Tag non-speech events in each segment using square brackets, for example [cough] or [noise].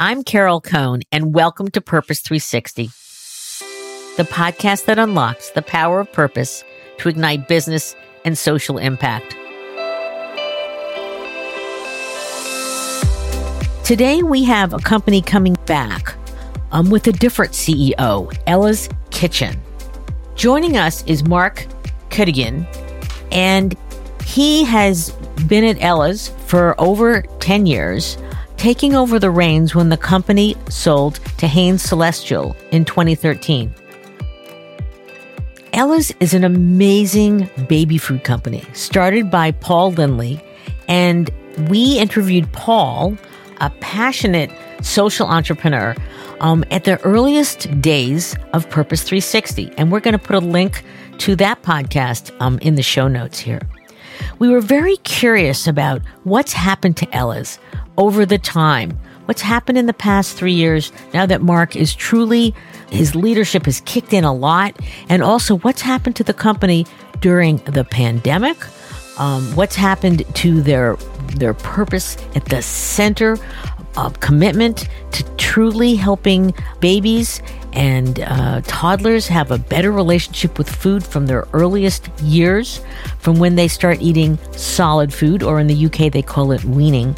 I'm Carol Cone, and welcome to Purpose 360, the podcast that unlocks the power of purpose to ignite business and social impact. Today, we have a company coming back um, with a different CEO, Ella's Kitchen. Joining us is Mark Cuddigan, and he has been at Ella's for over 10 years taking over the reins when the company sold to Hain Celestial in 2013. Ella's is an amazing baby food company started by Paul Lindley, and we interviewed Paul, a passionate social entrepreneur, um, at the earliest days of Purpose 360. And we're going to put a link to that podcast um, in the show notes here. We were very curious about what's happened to Ella's, over the time. What's happened in the past three years now that Mark is truly, his leadership has kicked in a lot, and also what's happened to the company during the pandemic. Um, what's happened to their their purpose at the center of commitment to truly helping babies and uh, toddlers have a better relationship with food from their earliest years, from when they start eating solid food, or in the UK they call it weaning.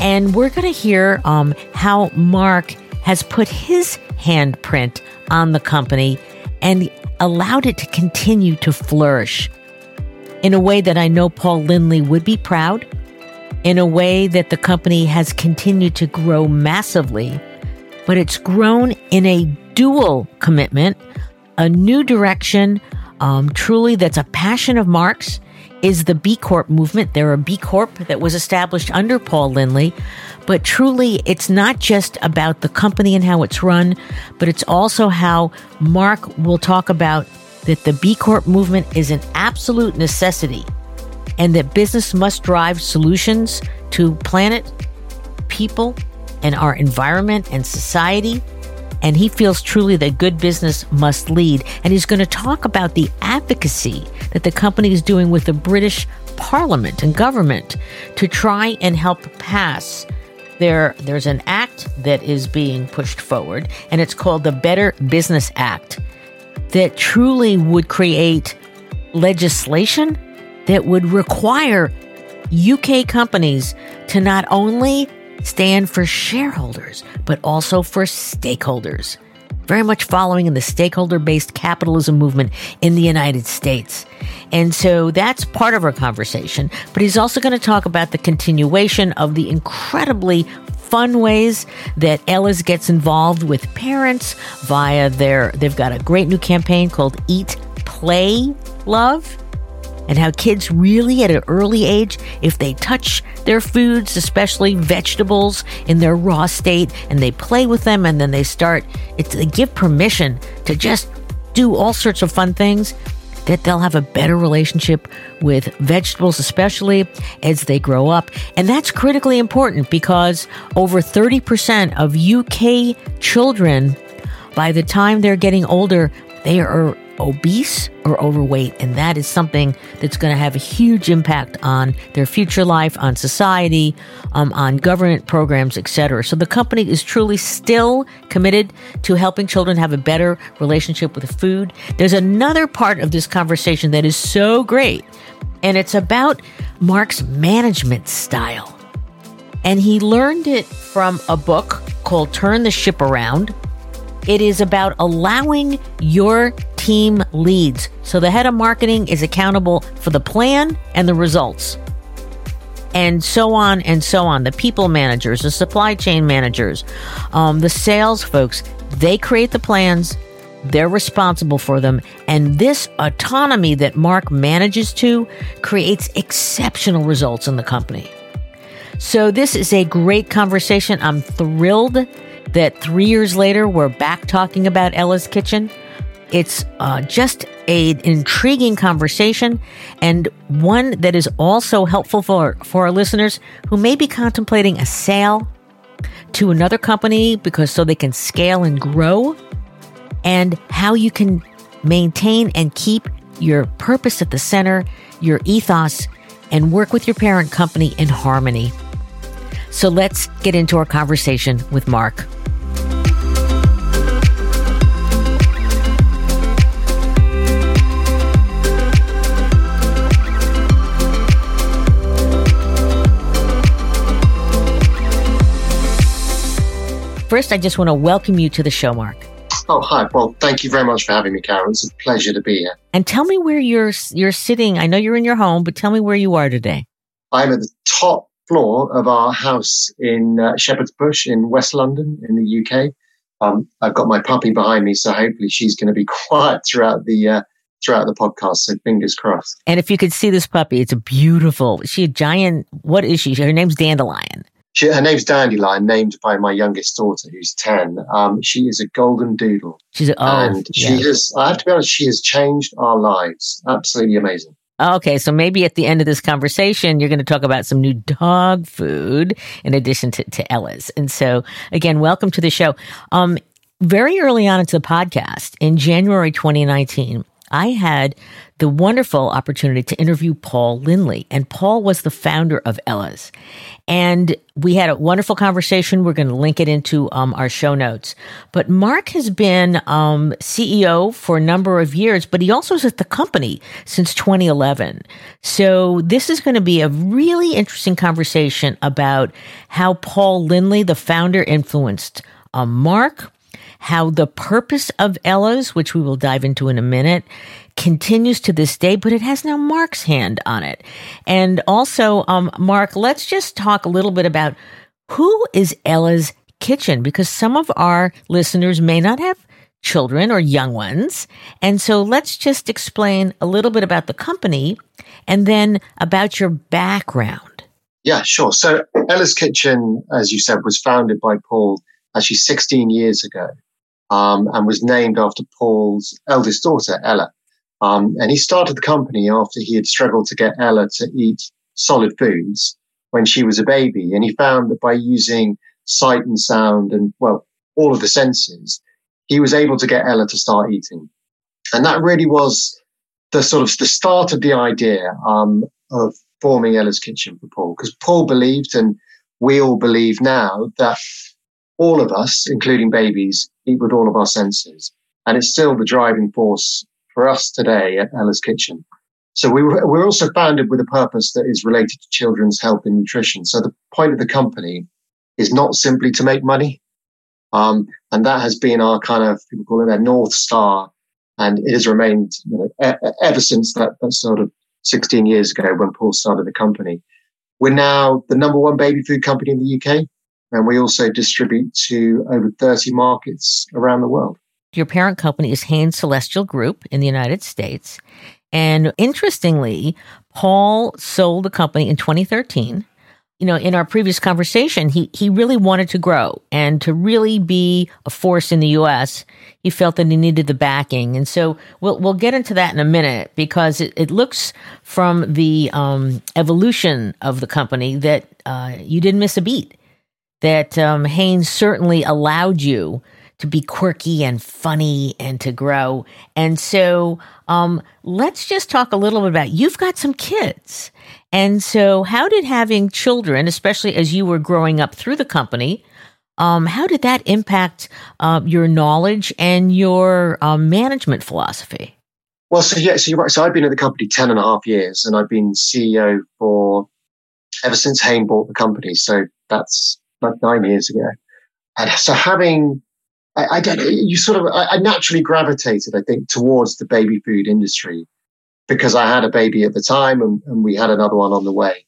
And we're going to hear um, how Mark has put his handprint on the company and allowed it to continue to flourish in a way that I know Paul Lindley would be proud, in a way that the company has continued to grow massively, but it's grown in a dual commitment, a new direction, um, truly that's a passion of Mark's is the B Corp movement. They're a B Corp that was established under Paul Lindley. But truly, it's not just about the company and how it's run, but it's also how Mark will talk about that the B Corp movement is an absolute necessity and that business must drive solutions to planet, people, and our environment and society and he feels truly that good business must lead. And he's going to talk about the advocacy that the company is doing with the British Parliament and government to try and help pass. There, there's an act that is being pushed forward, and it's called the Better Business Act, that truly would create legislation that would require UK companies to not only stand for shareholders, but also for stakeholders. Very much following in the stakeholder based capitalism movement in the United States. And so that's part of our conversation. But he's also going to talk about the continuation of the incredibly fun ways that Ella's gets involved with parents via their, they've got a great new campaign called Eat, Play, Love and how kids really at an early age, if they touch their foods, especially vegetables in their raw state, and they play with them and then they start, it's, they give permission to just do all sorts of fun things that they'll have a better relationship with vegetables, especially as they grow up. And that's critically important because over 30% of UK children, by the time they're getting older, they are obese or overweight. And that is something that's going to have a huge impact on their future life, on society, um, on government programs, etc. So the company is truly still committed to helping children have a better relationship with food. There's another part of this conversation that is so great, and it's about Mark's management style. And he learned it from a book called Turn the Ship Around. It is about allowing your team leads. So the head of marketing is accountable for the plan and the results. And so on and so on. The people managers, the supply chain managers, um, the sales folks, they create the plans, they're responsible for them. And this autonomy that Mark manages to creates exceptional results in the company. So, this is a great conversation. I'm thrilled that three years later, we're back talking about Ella's Kitchen. It's uh, just a, an intriguing conversation and one that is also helpful for, for our listeners who may be contemplating a sale to another company because so they can scale and grow and how you can maintain and keep your purpose at the center, your ethos, and work with your parent company in harmony. So let's get into our conversation with Mark. First, I just want to welcome you to the show, Mark. Oh, hi. Well, thank you very much for having me, Karen. It's a pleasure to be here. And tell me where you're you're sitting. I know you're in your home, but tell me where you are today. I'm at the top floor of our house in uh, Shepherd's Bush in West London in the UK. Um, I've got my puppy behind me, so hopefully she's going to be [laughs] quiet throughout the uh, throughout the podcast. So fingers crossed. And if you could see this puppy, it's a beautiful. She a giant? What is she? Her name's Dandelion. She, her name's Dandelion, named by my youngest daughter, who's 10. Um, she is a golden doodle. She's a, oh, and she yeah. has, I have to be honest, she has changed our lives. Absolutely amazing. Okay, so maybe at the end of this conversation, you're going to talk about some new dog food in addition to, to Ella's. And so, again, welcome to the show. Um, very early on into the podcast in January 2019, I had the wonderful opportunity to interview Paul Lindley, and Paul was the founder of Ella's. And we had a wonderful conversation. We're going to link it into um, our show notes. But Mark has been um, CEO for a number of years, but he also is at the company since 2011. So this is going to be a really interesting conversation about how Paul Lindley, the founder, influenced um, Mark how the purpose of Ella's, which we will dive into in a minute, continues to this day, but it has now Mark's hand on it. And also, um, Mark, let's just talk a little bit about who is Ella's Kitchen, because some of our listeners may not have children or young ones. And so let's just explain a little bit about the company and then about your background. Yeah, sure. So Ella's Kitchen, as you said, was founded by Paul actually 16 years ago um, and was named after Paul's eldest daughter, Ella. Um, and he started the company after he had struggled to get Ella to eat solid foods when she was a baby. And he found that by using sight and sound and, well, all of the senses, he was able to get Ella to start eating. And that really was the sort of the start of the idea um, of forming Ella's Kitchen for Paul, because Paul believed, and we all believe now, that all of us, including babies, eat with all of our senses. And it's still the driving force for us today at Ella's Kitchen. So we were, we're also founded with a purpose that is related to children's health and nutrition. So the point of the company is not simply to make money. Um, and that has been our kind of, people call it their North Star. And it has remained, you know, e- ever since that, that sort of 16 years ago when Paul started the company. We're now the number one baby food company in the UK. And we also distribute to over 30 markets around the world. Your parent company is Hain Celestial Group in the United States. And interestingly, Paul sold the company in 2013. You know, in our previous conversation, he, he really wanted to grow and to really be a force in the US. He felt that he needed the backing. And so we'll, we'll get into that in a minute because it, it looks from the um, evolution of the company that uh, you didn't miss a beat that um, Hain's certainly allowed you to be quirky and funny and to grow. And so um, let's just talk a little bit about you've got some kids. And so, how did having children, especially as you were growing up through the company, um, how did that impact uh, your knowledge and your um, management philosophy? Well, so yeah, so you're right. So I've been at the company 10 and a half years and I've been CEO for ever since Hain bought the company. So that's like nine years ago. And so having, I, I don't you sort of, I, I naturally gravitated, I think, towards the baby food industry because I had a baby at the time and, and we had another one on the way.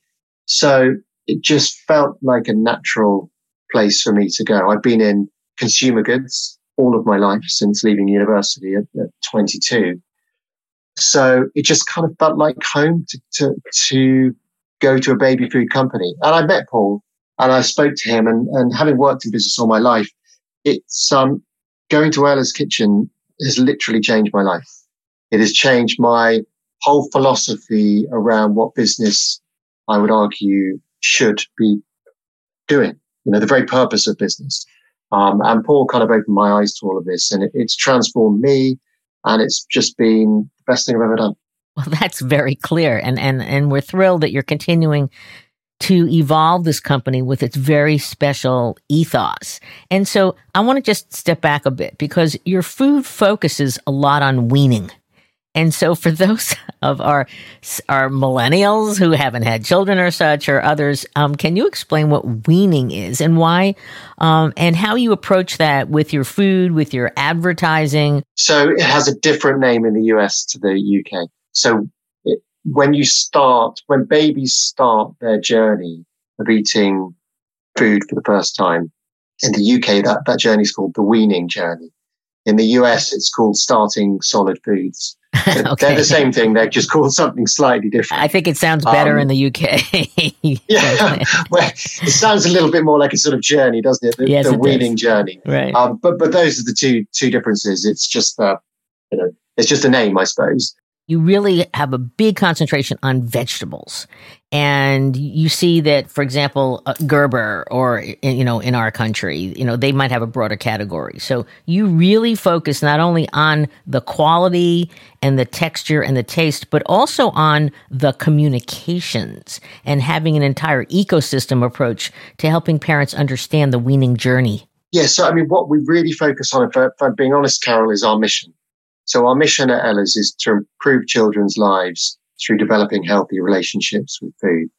So it just felt like a natural place for me to go. I've been in consumer goods all of my life since leaving university at, at 22. So it just kind of felt like home to, to, to go to a baby food company. And I met Paul and I spoke to him and, and having worked in business all my life, it's, um, going to Ella's kitchen has literally changed my life. It has changed my whole philosophy around what business I would argue should be doing, you know, the very purpose of business. Um, and Paul kind of opened my eyes to all of this and it, it's transformed me and it's just been the best thing I've ever done. Well, that's very clear. And, and, and we're thrilled that you're continuing to evolve this company with its very special ethos. And so I want to just step back a bit because your food focuses a lot on weaning. And so for [laughs] those of our our millennials who haven't had children or such or others, um, can you explain what weaning is and why um, and how you approach that with your food, with your advertising? So it has a different name in the US to the UK. So when you start, when babies start their journey of eating food for the first time, in the UK, that, that journey is called the weaning journey. In the US, it's called starting solid foods. [laughs] okay. They're the same thing. They're just called something slightly different. I think it sounds better um, in the UK. [laughs] yeah, well, it sounds a little bit more like a sort of journey, doesn't it? The, yes, the it weaning does. journey. Right. Um, but but those are the two two differences. It's just the you know it's just a name, I suppose you really have a big concentration on vegetables. And you see that, for example, uh, Gerber or, you know, in our country, you know, they might have a broader category. So you really focus not only on the quality and the texture and the taste, but also on the communications and having an entire ecosystem approach to helping parents understand the weaning journey. Yeah. So, I mean, what we really focus on, if, I'm being honest, Carol, is our mission. So our mission at Ella's is to improve children's lives through developing healthy relationships with food.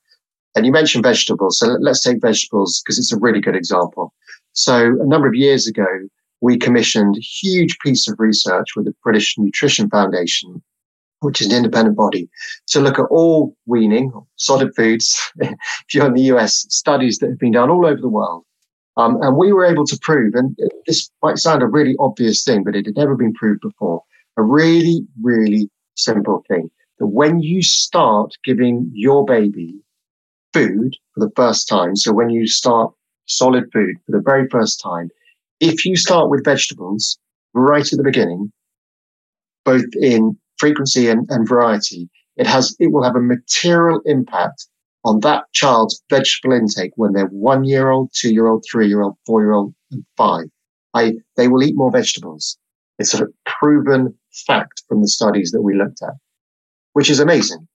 And you mentioned vegetables. So let's take vegetables because it's a really good example. So a number of years ago, we commissioned a huge piece of research with the British Nutrition Foundation, which is an independent body, to look at all weaning, solid foods, [laughs] if you're in the US, studies that have been done all over the world. Um, and we were able to prove, and this might sound a really obvious thing, but it had never been proved before, a really, really simple thing that when you start giving your baby food for the first time, so when you start solid food for the very first time, if you start with vegetables right at the beginning, both in frequency and, and variety, it has, it will have a material impact on that child's vegetable intake when they're one year old, two year old, three year old, four year old, and five. I, they will eat more vegetables. It's a proven fact from the studies that we looked at, which is amazing.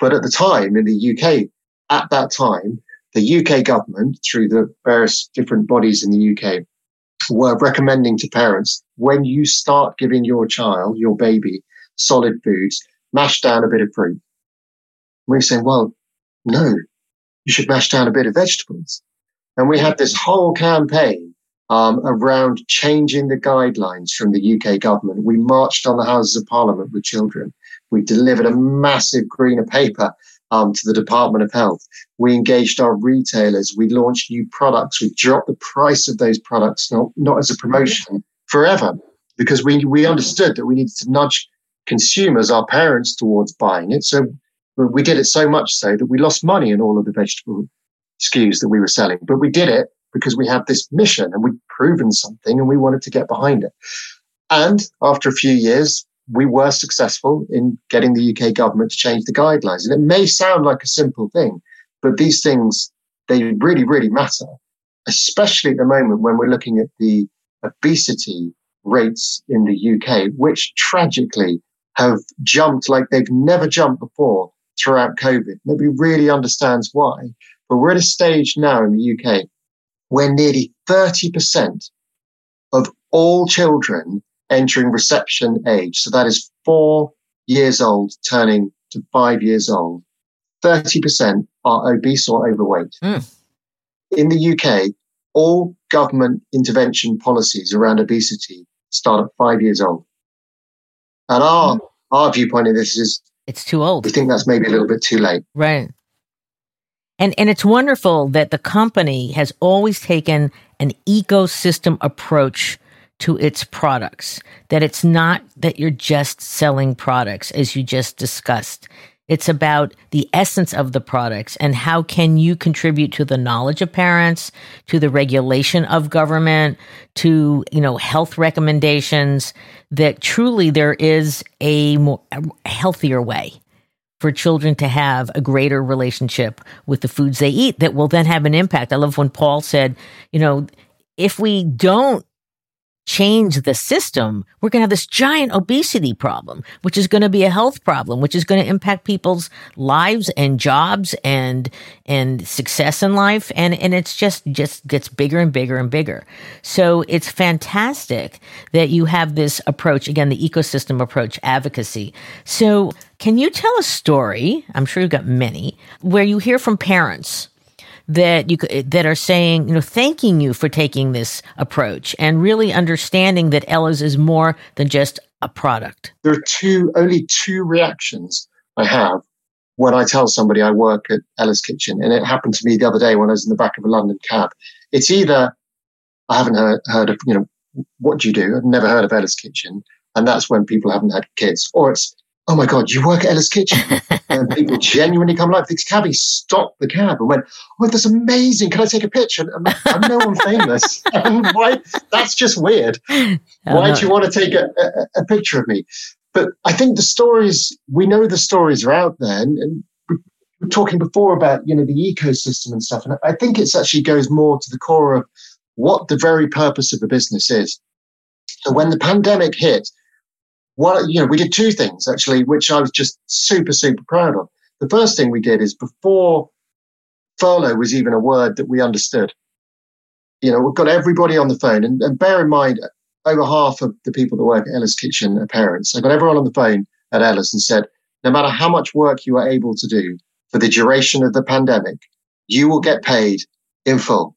But at the time in the UK, at that time, the UK government, through the various different bodies in the UK, were recommending to parents when you start giving your child, your baby, solid foods, mash down a bit of fruit. We're saying, well, no, you should mash down a bit of vegetables. And we had this whole campaign um, around changing the guidelines from the UK government. We marched on the Houses of Parliament with children. We delivered a massive greener paper um, to the Department of Health. We engaged our retailers. We launched new products. We dropped the price of those products, not, not as a promotion, forever, because we, we understood that we needed to nudge consumers, our parents, towards buying it. So we did it so much so that we lost money in all of the vegetable SKUs that we were selling. But we did it because we have this mission and we've proven something and we wanted to get behind it. And after a few years, we were successful in getting the UK government to change the guidelines. And it may sound like a simple thing, but these things, they really, really matter, especially at the moment when we're looking at the obesity rates in the UK, which tragically have jumped like they've never jumped before throughout COVID. Nobody really understands why. But we're at a stage now in the UK where nearly 30% of all children entering reception age, so that is four years old turning to five years old, 30% are obese or overweight. Mm. In the UK, all government intervention policies around obesity start at five years old. And our, mm. our viewpoint of this is it's too old. We think that's maybe a little bit too late. Right. And, and it's wonderful that the company has always taken an ecosystem approach to its products, that it's not that you're just selling products, as you just discussed. It's about the essence of the products and how can you contribute to the knowledge of parents, to the regulation of government, to, you know, health recommendations that truly there is a more a healthier way for children to have a greater relationship with the foods they eat that will then have an impact. I love when Paul said, you know, if we don't change the system, we're going to have this giant obesity problem, which is going to be a health problem, which is going to impact people's lives and jobs and, and success in life. And, and it's just, just gets bigger and bigger and bigger. So it's fantastic that you have this approach, again, the ecosystem approach advocacy. So can you tell a story? I'm sure you've got many where you hear from parents that you that are saying, you know, thanking you for taking this approach and really understanding that Ella's is more than just a product. There are two only two reactions I have when I tell somebody I work at Ella's Kitchen, and it happened to me the other day when I was in the back of a London cab. It's either I haven't heard, heard of, you know, what do you do? I've never heard of Ella's Kitchen, and that's when people haven't had kids, or it's oh my God, you work at Ella's Kitchen. [laughs] and people genuinely come alive. This cabbie stopped the cab and went, oh, that's amazing. Can I take a picture? And I'm, no one famous. [laughs] and why? That's just weird. Why do you want to take a, a, a, picture of me? But I think the stories, we know the stories are out there. And, and we were talking before about, you know, the ecosystem and stuff. And I think it actually goes more to the core of what the very purpose of the business is. So when the pandemic hit, what you know, we did two things actually, which I was just super, super proud of. The first thing we did is before furlough was even a word that we understood. You know, we've got everybody on the phone, and, and bear in mind, over half of the people that work at Ella's Kitchen are parents. I got everyone on the phone at Ella's and said, no matter how much work you are able to do for the duration of the pandemic, you will get paid in full.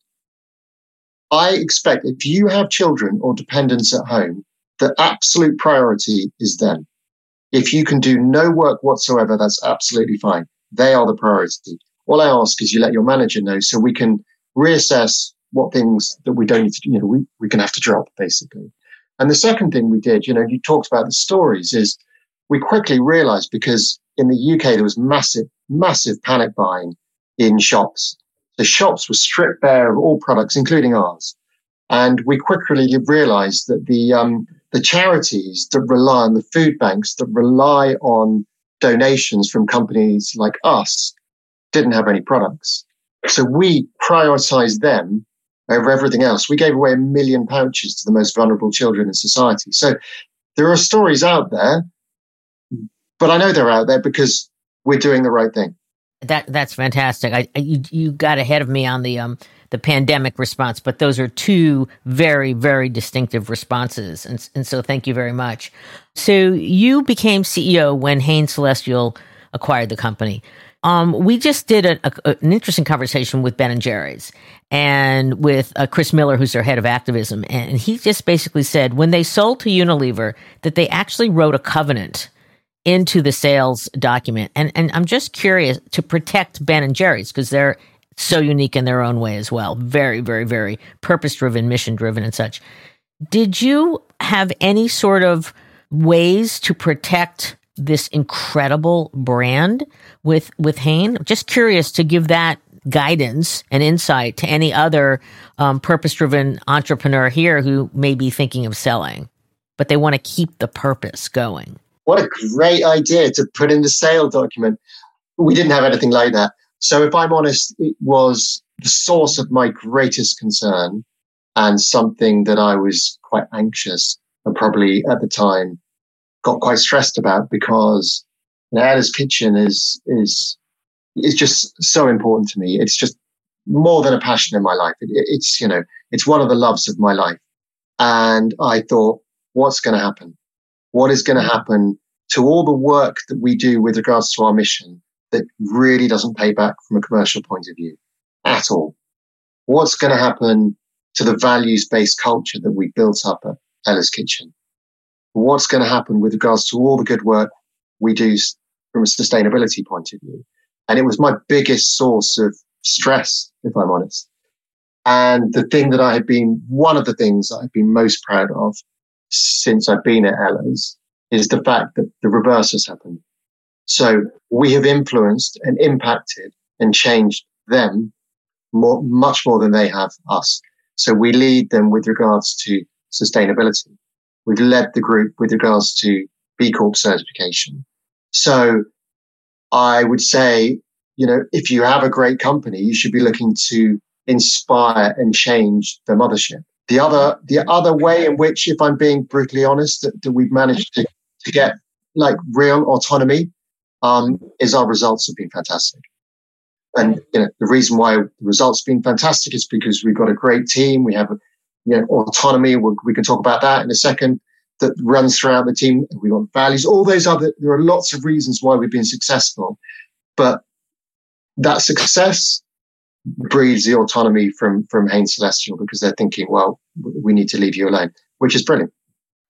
I expect if you have children or dependents at home, the absolute priority is them. If you can do no work whatsoever, that's absolutely fine. They are the priority. All I ask is you let your manager know so we can reassess what things that we don't need to you know, we, we can have to drop basically. And the second thing we did, you know, you talked about the stories is we quickly realized because in the UK there was massive, massive panic buying in shops. The shops were stripped bare of all products, including ours. And we quickly realized that the, um, the charities that rely on the food banks that rely on donations from companies like us didn't have any products. So we prioritized them over everything else. We gave away a million pouches to the most vulnerable children in society. So there are stories out there, but I know they're out there because we're doing the right thing. That that's fantastic. I, you you got ahead of me on the um the pandemic response, but those are two very, very distinctive responses. And, and so thank you very much. So you became CEO when Hain Celestial acquired the company. Um, we just did a, a, an interesting conversation with Ben and Jerry's and with uh, Chris Miller, who's their head of activism. And he just basically said when they sold to Unilever that they actually wrote a covenant into the sales document. And, and I'm just curious to protect Ben and Jerry's because they're so unique in their own way as well. Very, very, very purpose driven, mission driven, and such. Did you have any sort of ways to protect this incredible brand with with Hain? Just curious to give that guidance and insight to any other um, purpose driven entrepreneur here who may be thinking of selling, but they want to keep the purpose going. What a great idea to put in the sale document. We didn't have anything like that. So, if I'm honest, it was the source of my greatest concern and something that I was quite anxious and probably at the time got quite stressed about because know, Kitchen is is is just so important to me. It's just more than a passion in my life. It, it's you know it's one of the loves of my life, and I thought, what's going to happen? What is going to happen to all the work that we do with regards to our mission? That really doesn't pay back from a commercial point of view at all. What's going to happen to the values based culture that we built up at Ella's Kitchen? What's going to happen with regards to all the good work we do from a sustainability point of view? And it was my biggest source of stress, if I'm honest. And the thing that I had been, one of the things I've been most proud of since I've been at Ella's is the fact that the reverse has happened. So we have influenced and impacted and changed them more, much more than they have us. So we lead them with regards to sustainability. We've led the group with regards to B Corp certification. So I would say, you know, if you have a great company, you should be looking to inspire and change the mothership. The other, the other way in which, if I'm being brutally honest, that, that we've managed to, to get like real autonomy um, is our results have been fantastic. And you know, the reason why the results have been fantastic is because we've got a great team. We have you know, autonomy. We, we can talk about that in a second. That runs throughout the team. We want values. All those other. There are lots of reasons why we've been successful, but that success breeds the autonomy from from Hain Celestial because they're thinking, well, we need to leave you alone, which is brilliant.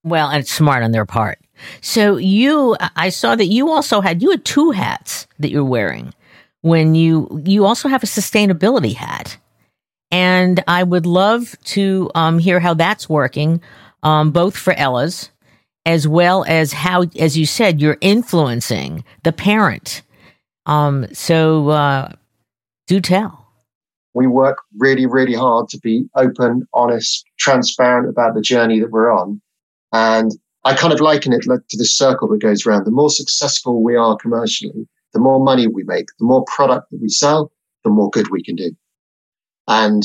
Well, and smart on their part. So you, I saw that you also had you had two hats that you're wearing. When you you also have a sustainability hat, and I would love to um, hear how that's working, um, both for Ella's as well as how, as you said, you're influencing the parent. Um, so uh, do tell. We work really, really hard to be open, honest, transparent about the journey that we're on and I kind of liken it to this circle that goes around. The more successful we are commercially, the more money we make, the more product that we sell, the more good we can do. And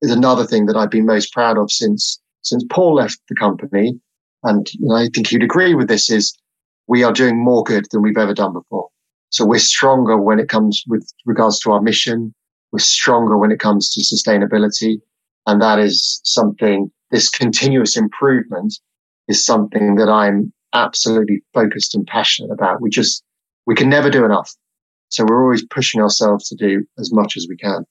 is another thing that I've been most proud of since since Paul left the company, and you know, I think you'd agree with this, is we are doing more good than we've ever done before. So we're stronger when it comes with regards to our mission. We're stronger when it comes to sustainability. And that is something, this continuous improvement is something that I'm absolutely focused and passionate about. We just, we can never do enough. So we're always pushing ourselves to do as much as we can.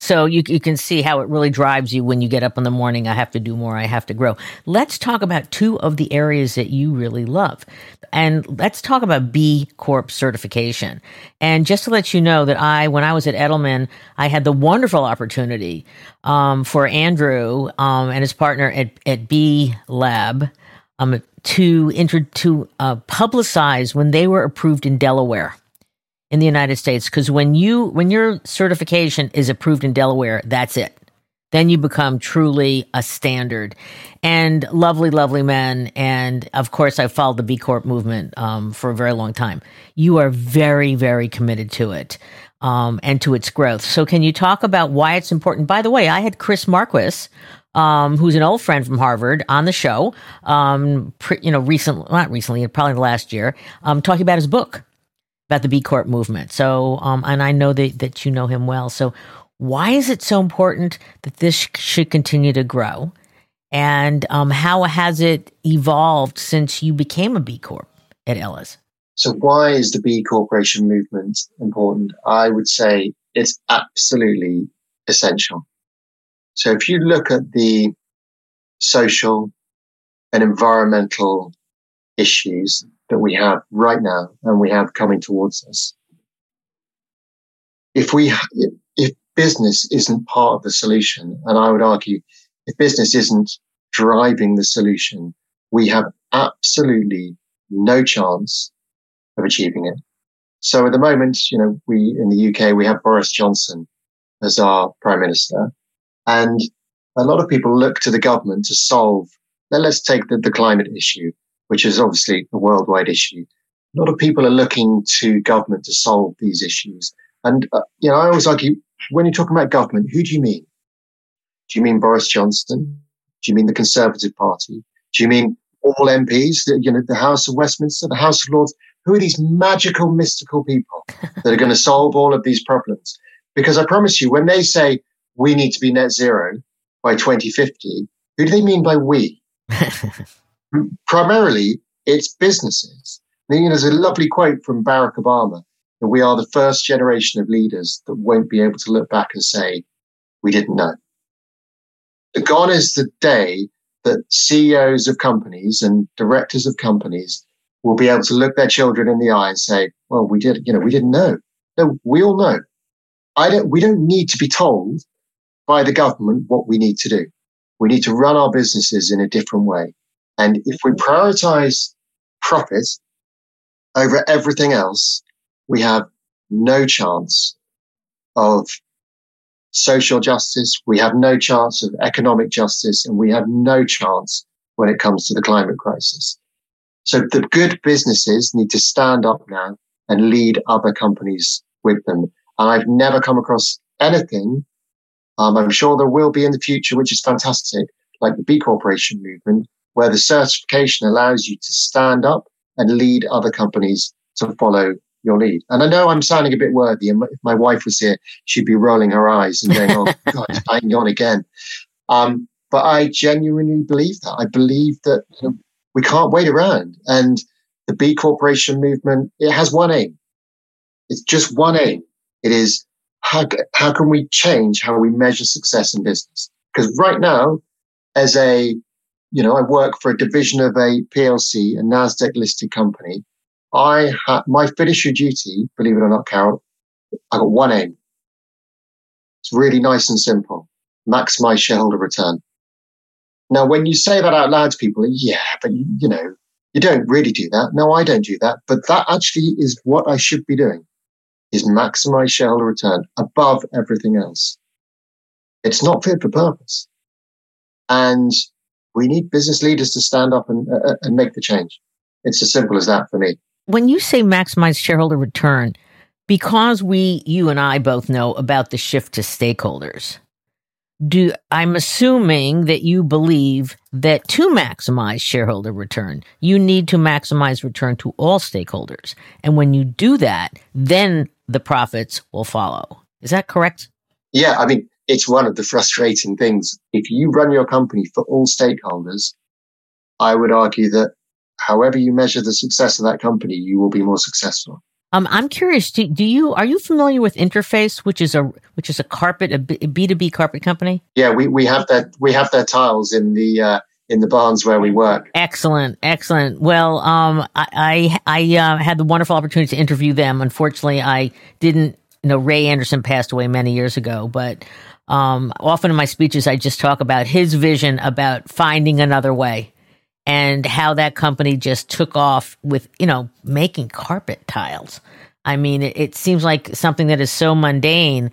So you, you can see how it really drives you when you get up in the morning. I have to do more. I have to grow. Let's talk about two of the areas that you really love. And let's talk about B Corp certification. And just to let you know that I, when I was at Edelman, I had the wonderful opportunity um, for Andrew um, and his partner at, at B Lab um, to, inter- to uh, publicize when they were approved in Delaware in the United States because when you when your certification is approved in Delaware, that's it. Then you become truly a standard. And lovely, lovely men, and of course, I've followed the B Corp movement um, for a very long time. You are very, very committed to it um, and to its growth. So, can you talk about why it's important? By the way, I had Chris Marquis um, who's an old friend from Harvard, on the show. Um, pre, you know, recently, not recently, probably last year, um, talking about his book about the B Corp movement. So, um, and I know that, that you know him well. So, why is it so important that this should continue to grow? And um, how has it evolved since you became a B Corp at Ella's? So, why is the B Corporation movement important? I would say it's absolutely essential. So, if you look at the social and environmental issues that we have right now and we have coming towards us. If we, if business isn't part of the solution, and I would argue if business isn't driving the solution, we have absolutely no chance of achieving it. So at the moment, you know, we in the UK, we have Boris Johnson as our prime minister and a lot of people look to the government to solve, let's take the, the climate issue which is obviously a worldwide issue. A lot of people are looking to government to solve these issues. And, uh, you know, I always argue when you're talking about government, who do you mean? Do you mean Boris Johnson? Do you mean the Conservative Party? Do you mean all MPs, the, you know, the House of Westminster, the House of Lords? Who are these magical, mystical people [laughs] that are going to solve all of these problems? Because I promise you, when they say we need to be net zero by 2050, who do they mean by we? [laughs] primarily it's businesses. I think there's a lovely quote from Barack Obama that we are the first generation of leaders that won't be able to look back and say, we didn't know. Gone is the day that CEOs of companies and directors of companies will be able to look their children in the eye and say, well, we did, you know, we didn't know. No, we all know. I don't, we don't need to be told by the government what we need to do. We need to run our businesses in a different way. And if we prioritize profit over everything else, we have no chance of social justice. We have no chance of economic justice and we have no chance when it comes to the climate crisis. So the good businesses need to stand up now and lead other companies with them. And I've never come across anything Um, I'm sure there will be in the future, which is fantastic, like the B Corporation movement, where the certification allows you to stand up and lead other companies to follow your lead. And I know I'm sounding a bit worthy. And if my wife was here, she'd be rolling her eyes and going, "Oh [laughs] God, he's banging on again." Um, but I genuinely believe that. I believe that you know, we can't wait around. And the B Corporation movement it has one aim. It's just one aim. It is how how can we change how we measure success in business? Because right now, as a you know, I work for a division of a PLC, a Nasdaq listed company. I have my fiduciary duty, believe it or not, Carol, I got one aim. It's really nice and simple. Maximize shareholder return. Now, when you say that out loud to people, yeah, but you know, you don't really do that. No, I don't do that. But that actually is what I should be doing is maximize shareholder return above everything else. It's not fit for purpose. And we need business leaders to stand up and, uh, and make the change. It's as simple as that for me when you say maximize shareholder return, because we, you and I both know about the shift to stakeholders, do I'm assuming that you believe that to maximize shareholder return, you need to maximize return to all stakeholders. And when you do that, then the profits will follow. Is that correct? Yeah, I mean, it's one of the frustrating things. If you run your company for all stakeholders, I would argue that however you measure the success of that company, you will be more successful. Um, I'm curious. Do, do, you are you familiar with Interface, which is a which is a carpet a B two B carpet company? Yeah, we, we have that we have their tiles in the uh, in the barns where we work. Excellent, excellent. Well, um, I I, I uh, had the wonderful opportunity to interview them. Unfortunately, I didn't. You know, Ray Anderson passed away many years ago, but um, often in my speeches, I just talk about his vision about finding another way and how that company just took off with, you know, making carpet tiles. I mean, it, it seems like something that is so mundane,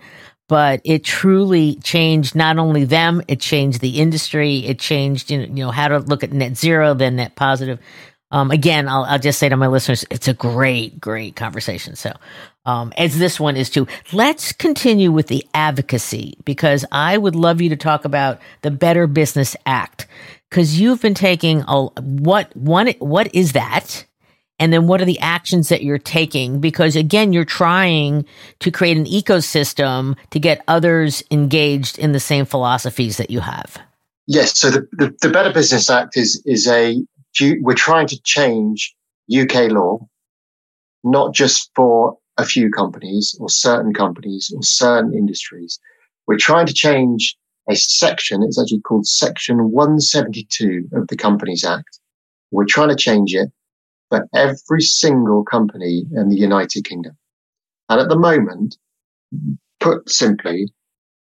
but it truly changed not only them, it changed the industry. It changed, you know, how to look at net zero, then net positive. Um, again, I'll, I'll just say to my listeners, it's a great, great conversation. So, um, as this one is too, let's continue with the advocacy because I would love you to talk about the Better Business Act because you've been taking a what one what is that? And then what are the actions that you're taking? Because again you're trying to create an ecosystem to get others engaged in the same philosophies that you have. Yes so the, the, the better business act is is a we're trying to change uk law not just for a few companies or certain companies or certain industries we're trying to change a section. It's actually called Section 172 of the Companies Act. We're trying to change it for every single company in the United Kingdom. And at the moment, put simply,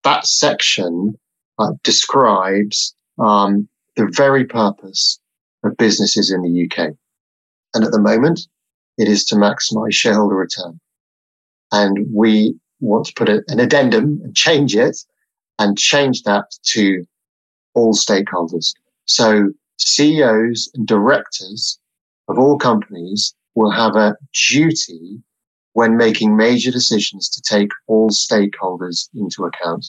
that section uh, describes um, the very purpose of businesses in the UK. And at the moment, it is to maximize shareholder return. And we want to put a, an addendum and change it and change that to all stakeholders. So CEOs and directors of all companies will have a duty when making major decisions to take all stakeholders into account.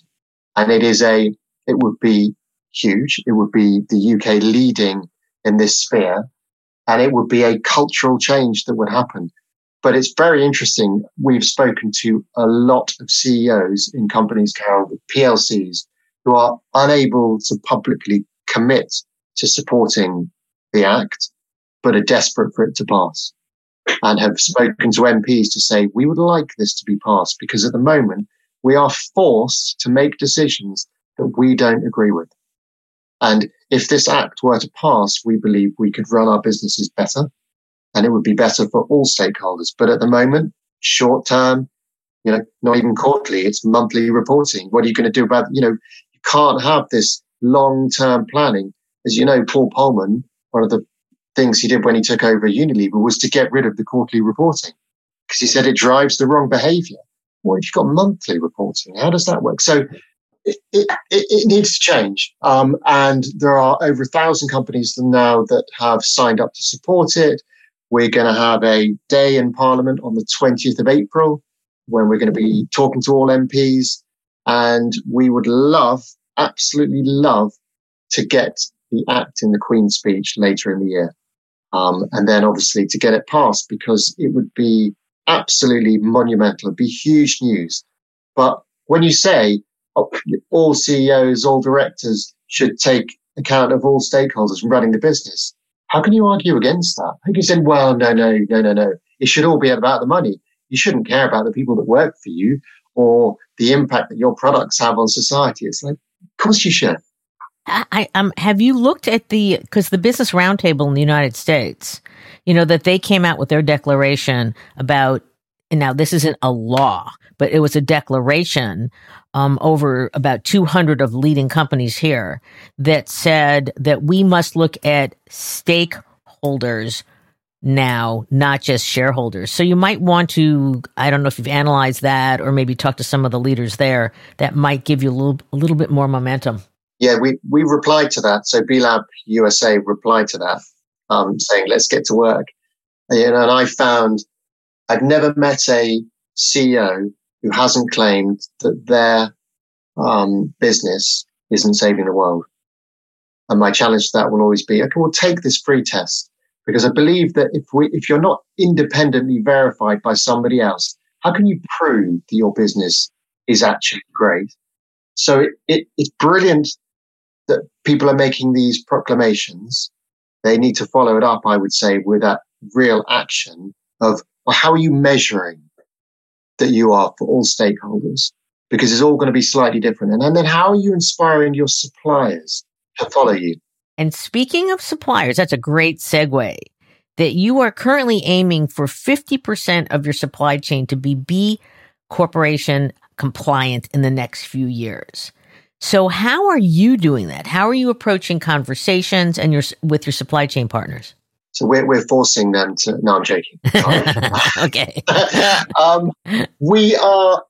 And it is a, it would be huge. It would be the UK leading in this sphere and it would be a cultural change that would happen. But it's very interesting. We've spoken to a lot of CEOs in companies, Carol, with PLCs, who are unable to publicly commit to supporting the act, but are desperate for it to pass and have spoken to MPs to say, we would like this to be passed because at the moment we are forced to make decisions that we don't agree with. And if this act were to pass, we believe we could run our businesses better and it would be better for all stakeholders. But at the moment, short term, you know, not even quarterly, it's monthly reporting. What are you going to do about, you know, you can't have this long term planning. As you know, Paul Polman, one of the things he did when he took over Unilever was to get rid of the quarterly reporting because he said it drives the wrong behavior. Well, if you've got monthly reporting, how does that work? So it, it, it needs to change. Um, and there are over a thousand companies now that have signed up to support it. We're going to have a day in Parliament on the 20th of April when we're going to be talking to all MPs. And we would love, absolutely love to get the act in the Queen's speech later in the year. Um, and then obviously to get it passed because it would be absolutely monumental. It'd be huge news. But when you say oh, all CEOs, all directors should take account of all stakeholders in running the business, how can you argue against that? How can you say, well, no, no, no, no, no. It should all be about the money. You shouldn't care about the people that work for you or the impact that your products have on society. It's like, of course you should. I, um, have you looked at the because the Business Roundtable in the United States, you know that they came out with their declaration about. And now this isn't a law, but it was a declaration um, over about 200 of leading companies here that said that we must look at stakeholders now, not just shareholders. So you might want to, I don't know if you've analyzed that or maybe talk to some of the leaders there that might give you a little, a little bit more momentum yeah, we, we replied to that. So B Lab USA replied to that, um, saying, let's get to work. And, and I found I've never met a CEO who hasn't claimed that their um, business isn't saving the world. And my challenge to that will always be, okay, we'll take this free test because I believe that if we, if you're not independently verified by somebody else, how can you prove that your business is actually great? So it, it, it's brilliant that people are making these proclamations, they need to follow it up, I would say, with that real action of well, how are you measuring that you are for all stakeholders? Because it's all going to be slightly different. And, and then how are you inspiring your suppliers to follow you? And speaking of suppliers, that's a great segue that you are currently aiming for 50% of your supply chain to be B Corporation compliant in the next few years. So how are you doing that? How are you approaching conversations and your with your supply chain partners? So we're we're forcing them to. No, I'm joking. [laughs] okay. [laughs] um, we are.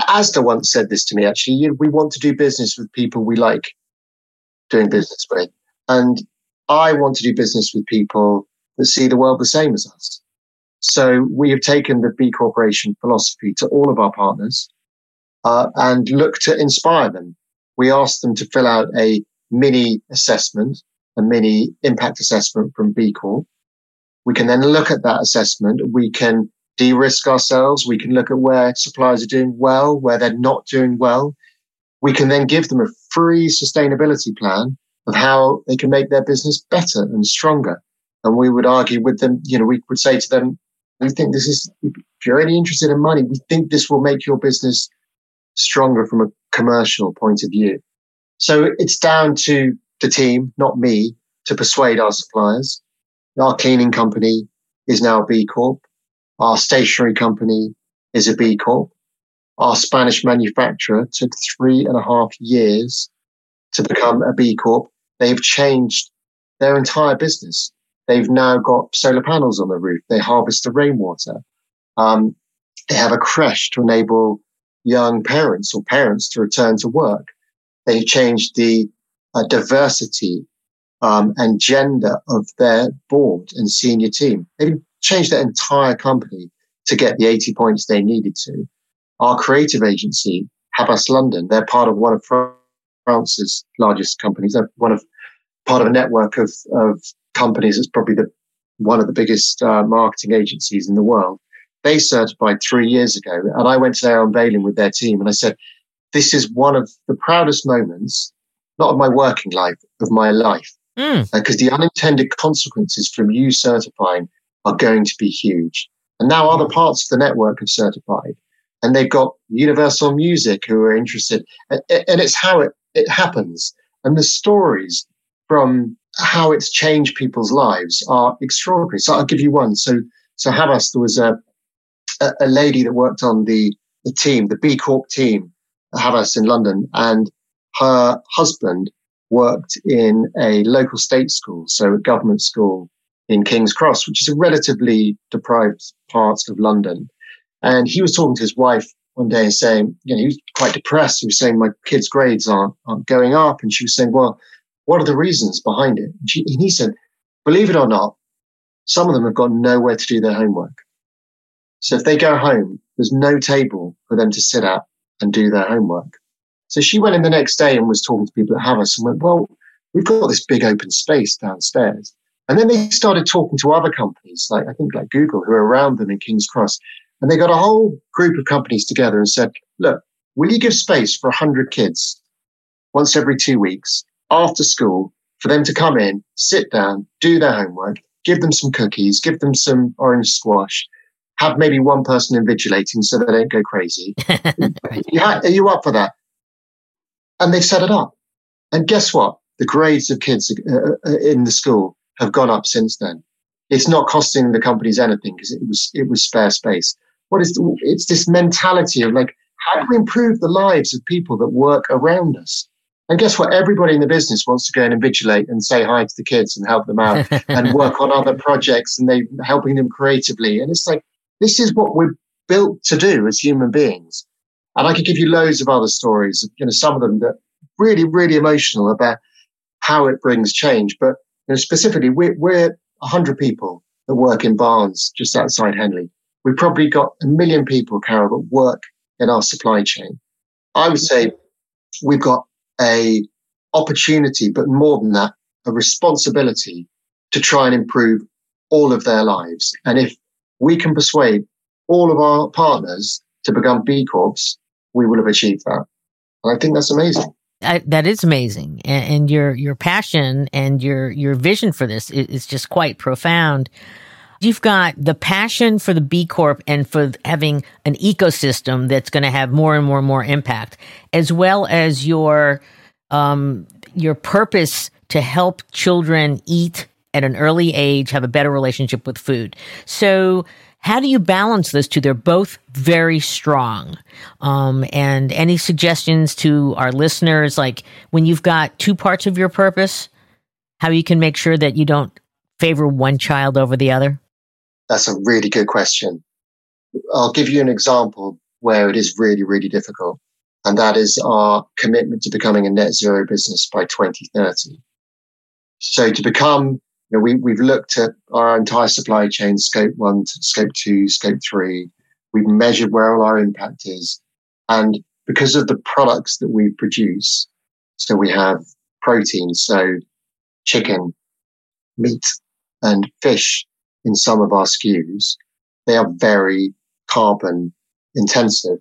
Asda once said this to me. Actually, we want to do business with people we like doing business with, and I want to do business with people that see the world the same as us. So we have taken the B Corporation philosophy to all of our partners uh, and look to inspire them we ask them to fill out a mini assessment, a mini impact assessment from B Corp. We can then look at that assessment. We can de-risk ourselves. We can look at where suppliers are doing well, where they're not doing well. We can then give them a free sustainability plan of how they can make their business better and stronger. And we would argue with them, you know, we would say to them, we think this is, if you're really interested in money, we think this will make your business stronger from a commercial point of view. So it's down to the team, not me, to persuade our suppliers. Our cleaning company is now B Corp. Our stationery company is a B Corp. Our Spanish manufacturer took three and a half years to become a B Corp. They've changed their entire business. They've now got solar panels on the roof. They harvest the rainwater. Um, they have a creche to enable young parents or parents to return to work. They've changed the uh, diversity um, and gender of their board and senior team. They changed their entire company to get the 80 points they needed to. Our creative agency, Havas London, they're part of one of France's largest companies. They're one of part of a network of, of companies that's probably the one of the biggest uh, marketing agencies in the world they certified three years ago. And I went to their unveiling with their team and I said, this is one of the proudest moments, not of my working life, of my life. Because mm. uh, the unintended consequences from you certifying are going to be huge. And now other parts of the network have certified. And they've got Universal Music who are interested. And, and it's how it, it happens. And the stories from how it's changed people's lives are extraordinary. So I'll give you one. So, so Havas, there was a, a, a lady that worked on the, the team, the B Corp team at Havas in London, and her husband worked in a local state school, so a government school in King's Cross, which is a relatively deprived part of London. And he was talking to his wife one day and saying, you know, he was quite depressed. He was saying, my kids' grades aren't, aren't going up. And she was saying, well, what are the reasons behind it? And, she, and he said, believe it or not, some of them have got nowhere to do their homework. So if they go home, there's no table for them to sit at and do their homework. So she went in the next day and was talking to people at Havas and went, well, we've got this big open space downstairs. And then they started talking to other companies, like I think like Google, who are around them in King's Cross. And they got a whole group of companies together and said, look, will you give space for 100 kids once every two weeks after school for them to come in, sit down, do their homework, give them some cookies, give them some orange squash, have maybe one person invigilating so they don't go crazy. [laughs] yeah, are you up for that? And they've set it up. And guess what? The grades of kids uh, uh, in the school have gone up since then. It's not costing the companies anything because it was it was spare space. What is the, it's this mentality of like how do we improve the lives of people that work around us? And guess what? Everybody in the business wants to go and invigilate and say hi to the kids and help them out [laughs] and work on other projects and they helping them creatively. And it's like this is what we're built to do as human beings. And I could give you loads of other stories, you know, some of them that really, really emotional about how it brings change. But you know, specifically, we're, we're 100 people that work in Barnes just outside Henley. We've probably got a million people, Carol, that work in our supply chain. I would say we've got a opportunity, but more than that, a responsibility to try and improve all of their lives. And if we can persuade all of our partners to become B Corps, we will have achieved that. And I think that's amazing. I, that is amazing, and, and, your your passion and your your vision for this is, is, just quite profound. You've got the passion for the B Corp and for having an ecosystem that's going to have more and more and more impact, as well as your um, your purpose to help children eat at an early age, have a better relationship with food. So how do you balance those two? They're both very strong. Um, and any suggestions to our listeners, like when you've got two parts of your purpose, how you can make sure that you don't favor one child over the other? That's a really good question. I'll give you an example where it is really, really difficult. And that is our commitment to becoming a net zero business by 2030. So to become know, we, we've looked at our entire supply chain, scope one, scope two, scope three. We've measured where all our impact is. And because of the products that we produce, so we have protein, so chicken, meat, and fish in some of our SKUs, they are very carbon intensive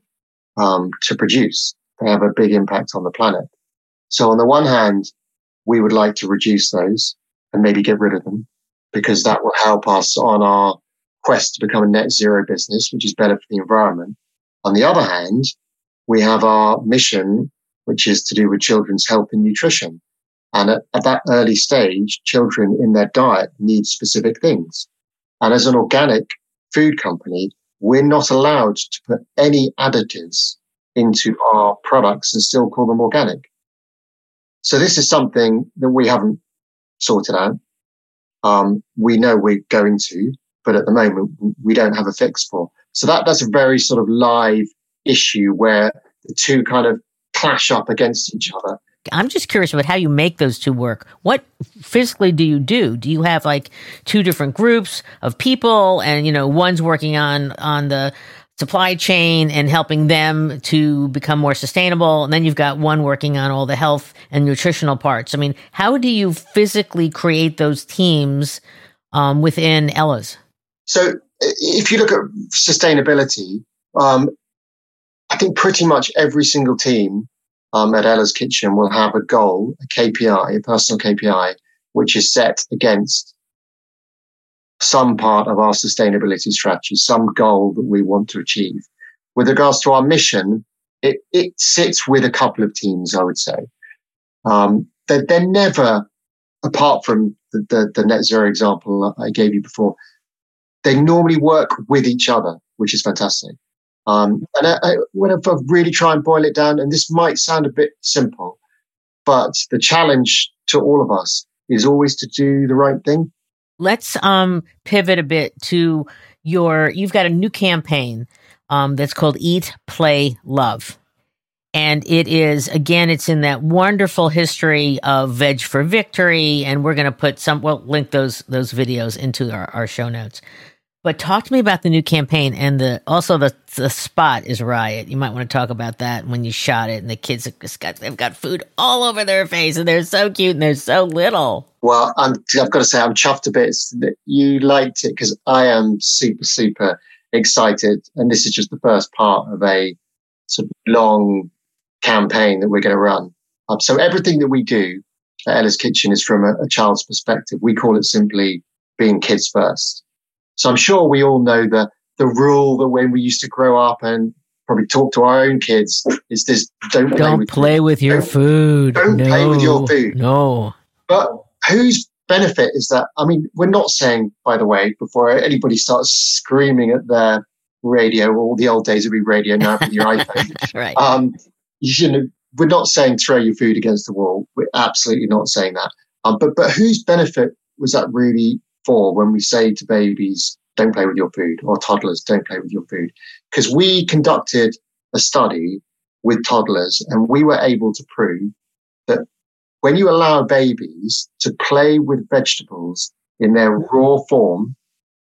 um, to produce. They have a big impact on the planet. So on the one hand, we would like to reduce those and maybe get rid of them because that will help us on our quest to become a net zero business, which is better for the environment. On the other hand, we have our mission, which is to do with children's health and nutrition. And at, at that early stage, children in their diet need specific things. And as an organic food company, we're not allowed to put any additives into our products and still call them organic. So this is something that we haven't sorted out. Um, we know we're going to, but at the moment we don't have a fix for. So that that's a very sort of live issue where the two kind of clash up against each other. I'm just curious about how you make those two work. What physically do you do? Do you have like two different groups of people and you know one's working on on the supply chain and helping them to become more sustainable. And then you've got one working on all the health and nutritional parts. I mean, how do you physically create those teams um, within Ella's? So, if you look at sustainability, um, I think pretty much every single team um, at Ella's Kitchen will have a goal, a KPI, a personal KPI, which is set against some part of our sustainability strategy, some goal that we want to achieve. With regards to our mission, it, it sits with a couple of teams, I would say. Um, they're, they're never, apart from the, the, the net zero example I gave you before, they normally work with each other, which is fantastic. Um, and I, I, whenever I really try and boil it down, and this might sound a bit simple, but the challenge to all of us is always to do the right thing. Let's um, pivot a bit to your. You've got a new campaign um, that's called Eat, Play, Love. And it is, again, it's in that wonderful history of Veg for Victory. And we're going to put some, we'll link those, those videos into our, our show notes. But talk to me about the new campaign and the also the the spot is riot. You might want to talk about that when you shot it and the kids have got they've got food all over their face and they're so cute and they're so little. Well, i have got to say I'm chuffed a bit that you liked it because I am super super excited and this is just the first part of a sort of long campaign that we're going to run. Um, so everything that we do at Ella's Kitchen is from a, a child's perspective. We call it simply being kids first. So I'm sure we all know the the rule that when we used to grow up and probably talk to our own kids is this: don't play don't with play with your don't, food. Don't no. play with your food. No. But whose benefit is that? I mean, we're not saying, by the way, before anybody starts screaming at their radio, all the old days would be radio now with your [laughs] iPhone. right. Um, you know, we're not saying throw your food against the wall. We're absolutely not saying that. Um, but but whose benefit was that really for when we say to babies, don't play with your food, or toddlers, don't play with your food? Because we conducted a study with toddlers and we were able to prove that when you allow babies to play with vegetables in their raw form,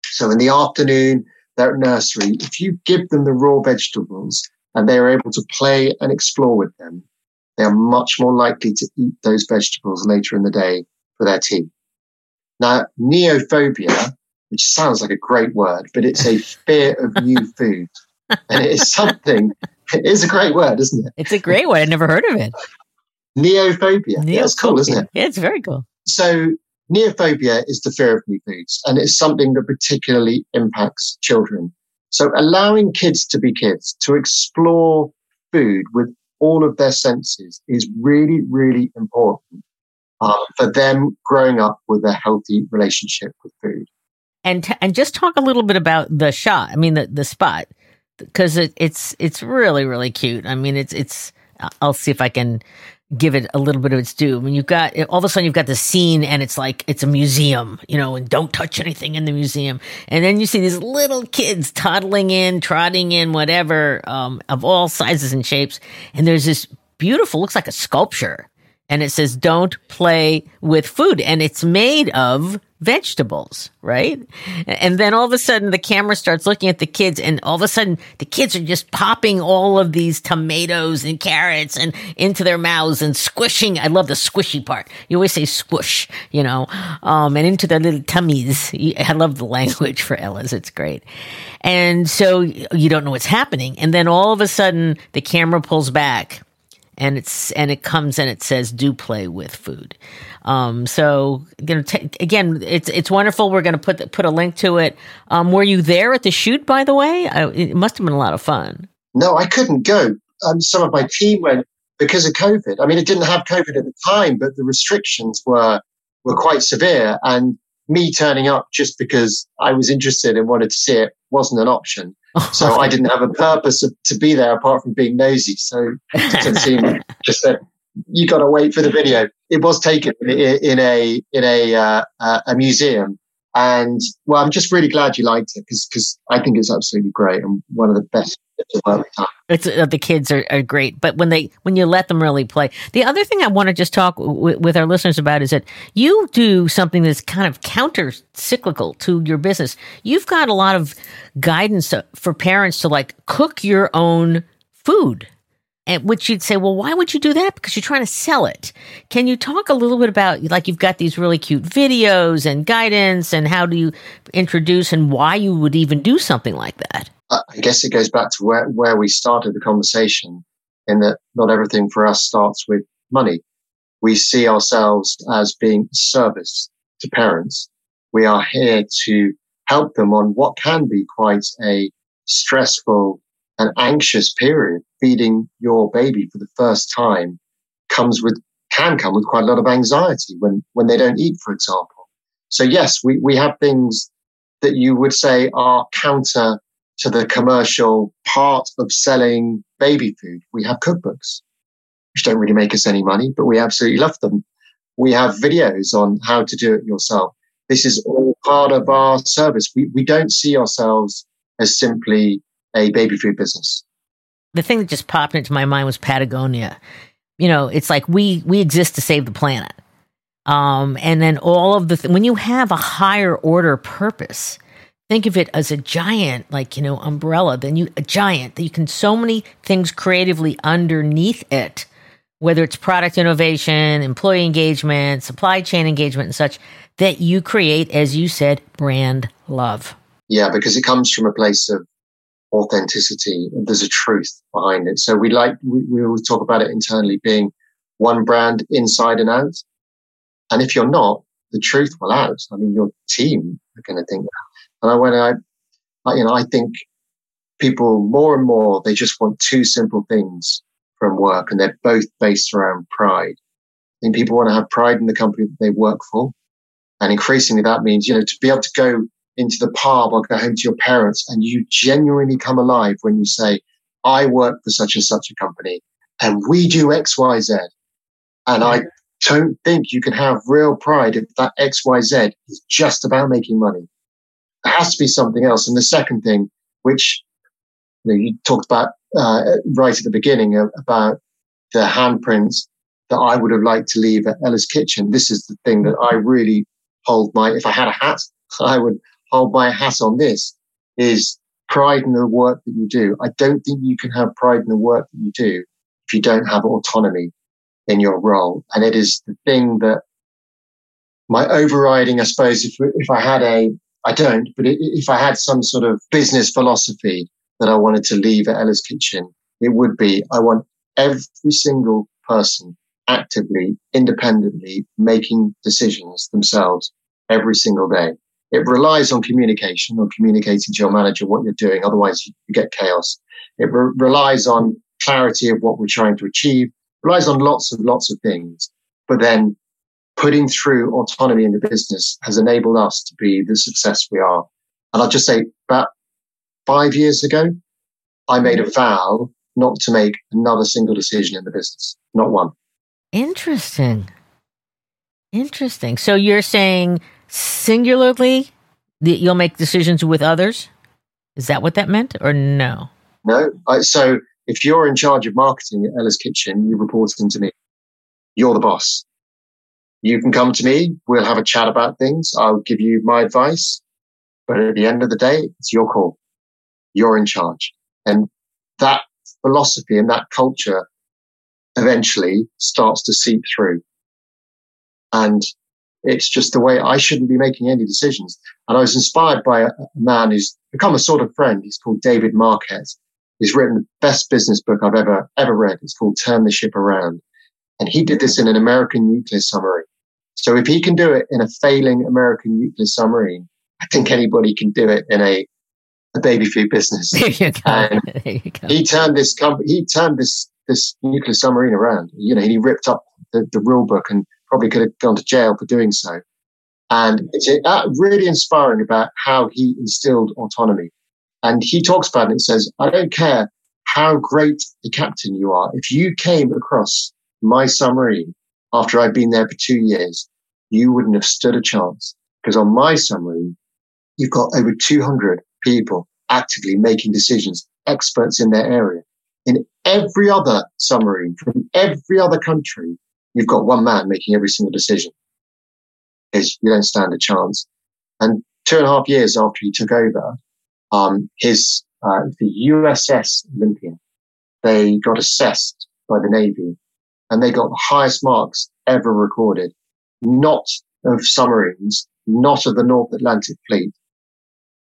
so in the afternoon, they're at nursery, if you give them the raw vegetables and they are able to play and explore with them, they are much more likely to eat those vegetables later in the day for their tea. Now, neophobia, which sounds like a great word, but it's a fear of new [laughs] food. And it is something, it is a great word, isn't it? It's a great word. I never heard of it. Neophobia. Yeah, it's cool, isn't it? Yeah, it's very cool. So, neophobia is the fear of new foods, and it's something that particularly impacts children. So, allowing kids to be kids, to explore food with all of their senses is really, really important uh, for them growing up with a healthy relationship with food. And t- and just talk a little bit about the shot. I mean, the the spot because it, it's it's really really cute. I mean, it's it's. I'll see if I can give it a little bit of its due. I mean, you've got all of a sudden you've got the scene and it's like it's a museum, you know, and don't touch anything in the museum. And then you see these little kids toddling in, trotting in, whatever, um, of all sizes and shapes. And there's this beautiful, looks like a sculpture, and it says "Don't play with food," and it's made of vegetables, right? And then all of a sudden the camera starts looking at the kids and all of a sudden the kids are just popping all of these tomatoes and carrots and into their mouths and squishing. I love the squishy part. You always say squish, you know, um, and into their little tummies. I love the language for Ella's. It's great. And so you don't know what's happening. And then all of a sudden the camera pulls back and it's and it comes and it says do play with food. Um, so you know t- again it's it's wonderful. We're going to put the, put a link to it. Um, were you there at the shoot by the way? I, it must have been a lot of fun. No i couldn't go. Um, some of my team went because of covid. I mean it didn't have covid at the time but the restrictions were were quite severe. And me turning up just because i was interested and wanted to see it wasn't an option so [laughs] I didn't have a purpose of, to be there apart from being nosy. So [laughs] just said, "You got to wait for the video." It was taken in, in a in a uh, uh, a museum, and well, I'm just really glad you liked it because because I think it's absolutely great and one of the best. It's uh, the kids are, are great, but when they when you let them really play. The other thing I want to just talk w- with our listeners about is that you do something that's kind of counter cyclical to your business. You've got a lot of guidance for parents to like cook your own food. Which you'd say, well, why would you do that? Because you're trying to sell it. Can you talk a little bit about, like, you've got these really cute videos and guidance, and how do you introduce and why you would even do something like that? Uh, I guess it goes back to where, where we started the conversation in that not everything for us starts with money. We see ourselves as being service to parents. We are here to help them on what can be quite a stressful and anxious period. Feeding your baby for the first time comes with, can come with quite a lot of anxiety when, when they don't eat, for example. So yes, we, we have things that you would say are counter to the commercial part of selling baby food. We have cookbooks, which don't really make us any money, but we absolutely love them. We have videos on how to do it yourself. This is all part of our service. We, we don't see ourselves as simply a baby food business. The thing that just popped into my mind was Patagonia. You know, it's like we we exist to save the planet. Um, and then all of the th- when you have a higher order purpose, think of it as a giant, like, you know, umbrella, then you, a giant, that you can so many things creatively underneath it, whether it's product innovation, employee engagement, supply chain engagement, and such, that you create, as you said, brand love. Yeah, because it comes from a place of authenticity. There's a truth behind it. So we like, we, we always talk about it internally being one brand inside and out. And if you're not, the truth will out. I mean, your team are going to think that. And I, when I, you know, I think people more and more, they just want two simple things from work and they're both based around pride. I think people want to have pride in the company that they work for. And increasingly that means, you know, to be able to go into the pub or go home to your parents and you genuinely come alive when you say, I work for such and such a company and we do X, Y, Z. And I don't think you can have real pride if that X, Y, Z is just about making money. There has to be something else. And the second thing, which you, know, you talked about uh, right at the beginning uh, about the handprints that I would have liked to leave at Ella's Kitchen. This is the thing that I really hold my, if I had a hat, [laughs] I would hold my hat on this is pride in the work that you do. I don't think you can have pride in the work that you do if you don't have autonomy in your role. And it is the thing that my overriding, I suppose, if, if I had a, I don't, but if I had some sort of business philosophy that I wanted to leave at Ella's Kitchen, it would be I want every single person actively, independently making decisions themselves every single day. It relies on communication, on communicating to your manager what you're doing. Otherwise, you get chaos. It re- relies on clarity of what we're trying to achieve, relies on lots and lots of things. But then putting through autonomy in the business has enabled us to be the success we are. And I'll just say about five years ago, I made a vow not to make another single decision in the business, not one. Interesting. Interesting. So you're saying singularly that you'll make decisions with others? Is that what that meant or no? No. I, so if you're in charge of marketing at Ella's Kitchen, you report into me. You're the boss. You can come to me. We'll have a chat about things. I'll give you my advice. But at the end of the day, it's your call. You're in charge. And that philosophy and that culture eventually starts to seep through. And it's just the way I shouldn't be making any decisions. And I was inspired by a, a man who's become a sort of friend. He's called David Marquet. He's written the best business book I've ever, ever read. It's called Turn the Ship Around. And he did this in an American nuclear submarine. So if he can do it in a failing American nuclear submarine, I think anybody can do it in a, a baby food business. [laughs] There you go. And [laughs] there you go. he turned this company, he turned this, this nuclear submarine around. You know, he ripped up the, the rule book and probably could have gone to jail for doing so. And it's uh, really inspiring about how he instilled autonomy. And he talks about it and says, I don't care how great a captain you are. If you came across my submarine after I'd been there for two years, you wouldn't have stood a chance because on my submarine, you've got over 200 people actively making decisions, experts in their area. In every other submarine from every other country, you've got one man making every single decision because you don't stand a chance. And two and a half years after he took over, um, his uh, the USS Olympian, they got assessed by the Navy, and they got the highest marks ever recorded, not of submarines, not of the North Atlantic Fleet,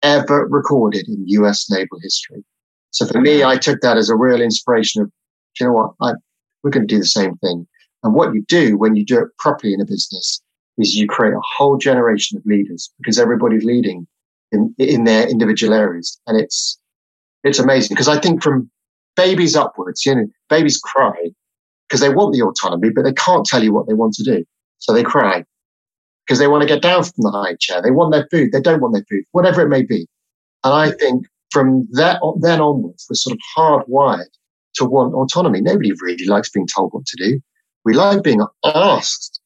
ever recorded in US naval history. So for me, I took that as a real inspiration of, you know what, I, we're going to do the same thing. And what you do when you do it properly in a business is you create a whole generation of leaders because everybody's leading in, in their individual areas. And it's, it's amazing because I think from babies upwards, you know, babies cry because they want the autonomy, but they can't tell you what they want to do. So they cry because they want to get down from the high chair. They want their food. They don't want their food, whatever it may be. And I think from that, then onwards, we're sort of hardwired to want autonomy. Nobody really likes being told what to do. We like being asked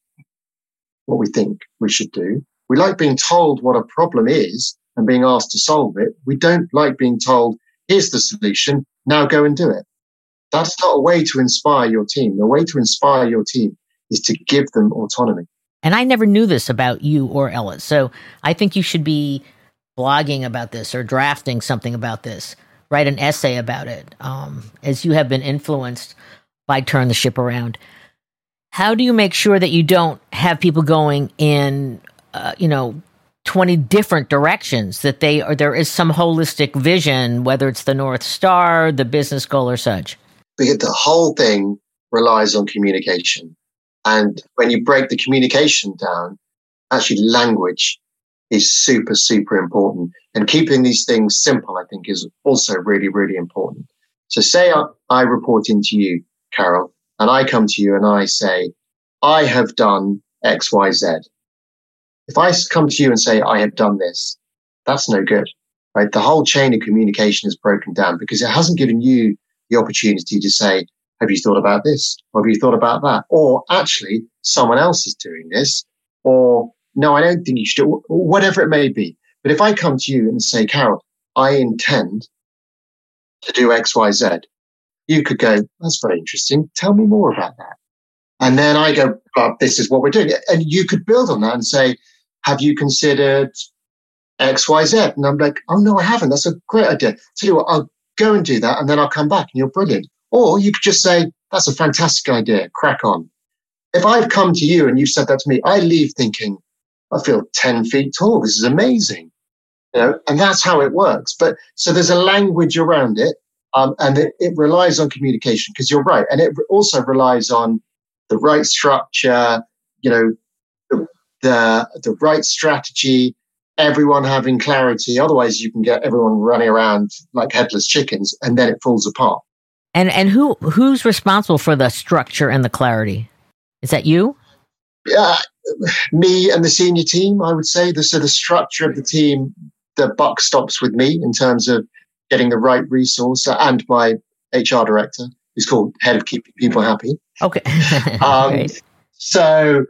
what we think we should do. We like being told what a problem is and being asked to solve it. We don't like being told, here's the solution, now go and do it. That's not a way to inspire your team. The way to inspire your team is to give them autonomy. And I never knew this about you or Ella. So I think you should be blogging about this or drafting something about this, write an essay about it, um, as you have been influenced by Turn the Ship Around. How do you make sure that you don't have people going in, uh, you know, 20 different directions that they or there is some holistic vision whether it's the north star the business goal or such? Because the whole thing relies on communication. And when you break the communication down actually language is super super important. And keeping these things simple i think is also really really important. So say i, I report into you carol and i come to you and i say i have done xyz if I come to you and say, I have done this, that's no good, right? The whole chain of communication is broken down because it hasn't given you the opportunity to say, have you thought about this? Or have you thought about that? Or actually, someone else is doing this. Or no, I don't think you should, whatever it may be. But if I come to you and say, Carol, I intend to do X, Y, Z, you could go, that's very interesting. Tell me more about that. And then I go, well, this is what we're doing. And you could build on that and say, have you considered XYZ? And I'm like, oh no, I haven't. That's a great idea. Tell you what, I'll go and do that and then I'll come back and you're brilliant. Or you could just say, that's a fantastic idea. Crack on. If I've come to you and you've said that to me, I leave thinking, I feel 10 feet tall. This is amazing. You know, and that's how it works. But so there's a language around it. Um, and it, it relies on communication because you're right. And it also relies on the right structure, you know, the the right strategy, everyone having clarity. Otherwise, you can get everyone running around like headless chickens, and then it falls apart. And and who who's responsible for the structure and the clarity? Is that you? Yeah, me and the senior team. I would say the so the structure of the team. The buck stops with me in terms of getting the right resource and my HR director, who's called head of keeping people happy. Okay. um, [laughs] so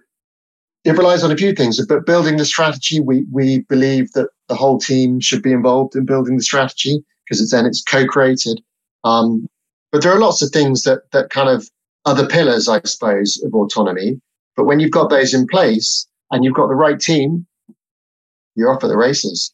it relies on a few things, but building the strategy, we, we believe that the whole team should be involved in building the strategy because it's then it's co-created. Um, but there are lots of things that, that kind of other pillars, I suppose, of autonomy. But when you've got those in place and you've got the right team, you're off at the races.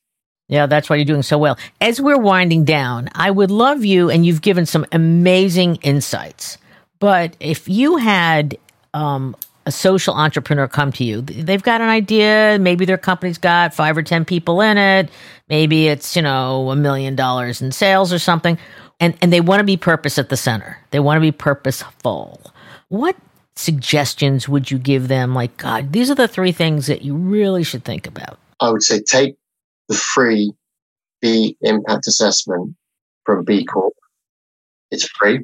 Yeah, that's why you're doing so well. As we're winding down, I would love you, and you've given some amazing insights. But if you had um, a social entrepreneur come to you. They've got an idea. Maybe their company's got five or 10 people in it. Maybe it's, you know, a million dollars in sales or something. And, and they want to be purpose at the center. They want to be purposeful. What suggestions would you give them? Like, God, these are the three things that you really should think about. I would say take the free B impact assessment from B Corp. It's free.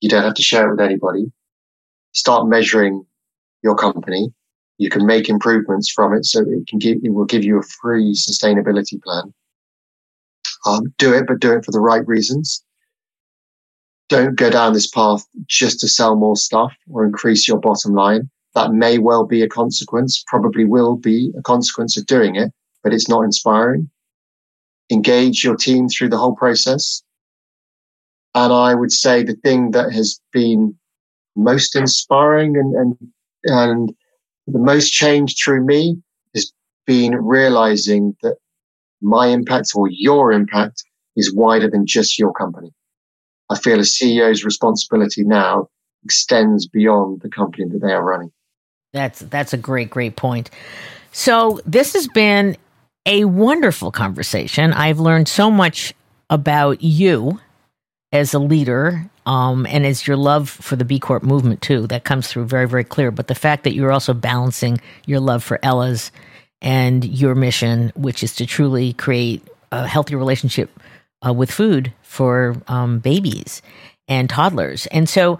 You don't have to share it with anybody. Start measuring your company. You can make improvements from it, so it can give it will give you a free sustainability plan. Um, do it, but do it for the right reasons. Don't go down this path just to sell more stuff or increase your bottom line. That may well be a consequence, probably will be a consequence of doing it, but it's not inspiring. Engage your team through the whole process. And I would say the thing that has been most inspiring and, and and the most change through me has been realizing that my impact or your impact is wider than just your company. I feel a CEO's responsibility now extends beyond the company that they are running. That's that's a great great point. So this has been a wonderful conversation. I've learned so much about you as a leader um, and as your love for the B Corp movement too. That comes through very, very clear. But the fact that you're also balancing your love for Ella's and your mission, which is to truly create a healthy relationship uh, with food for um, babies and toddlers. And so,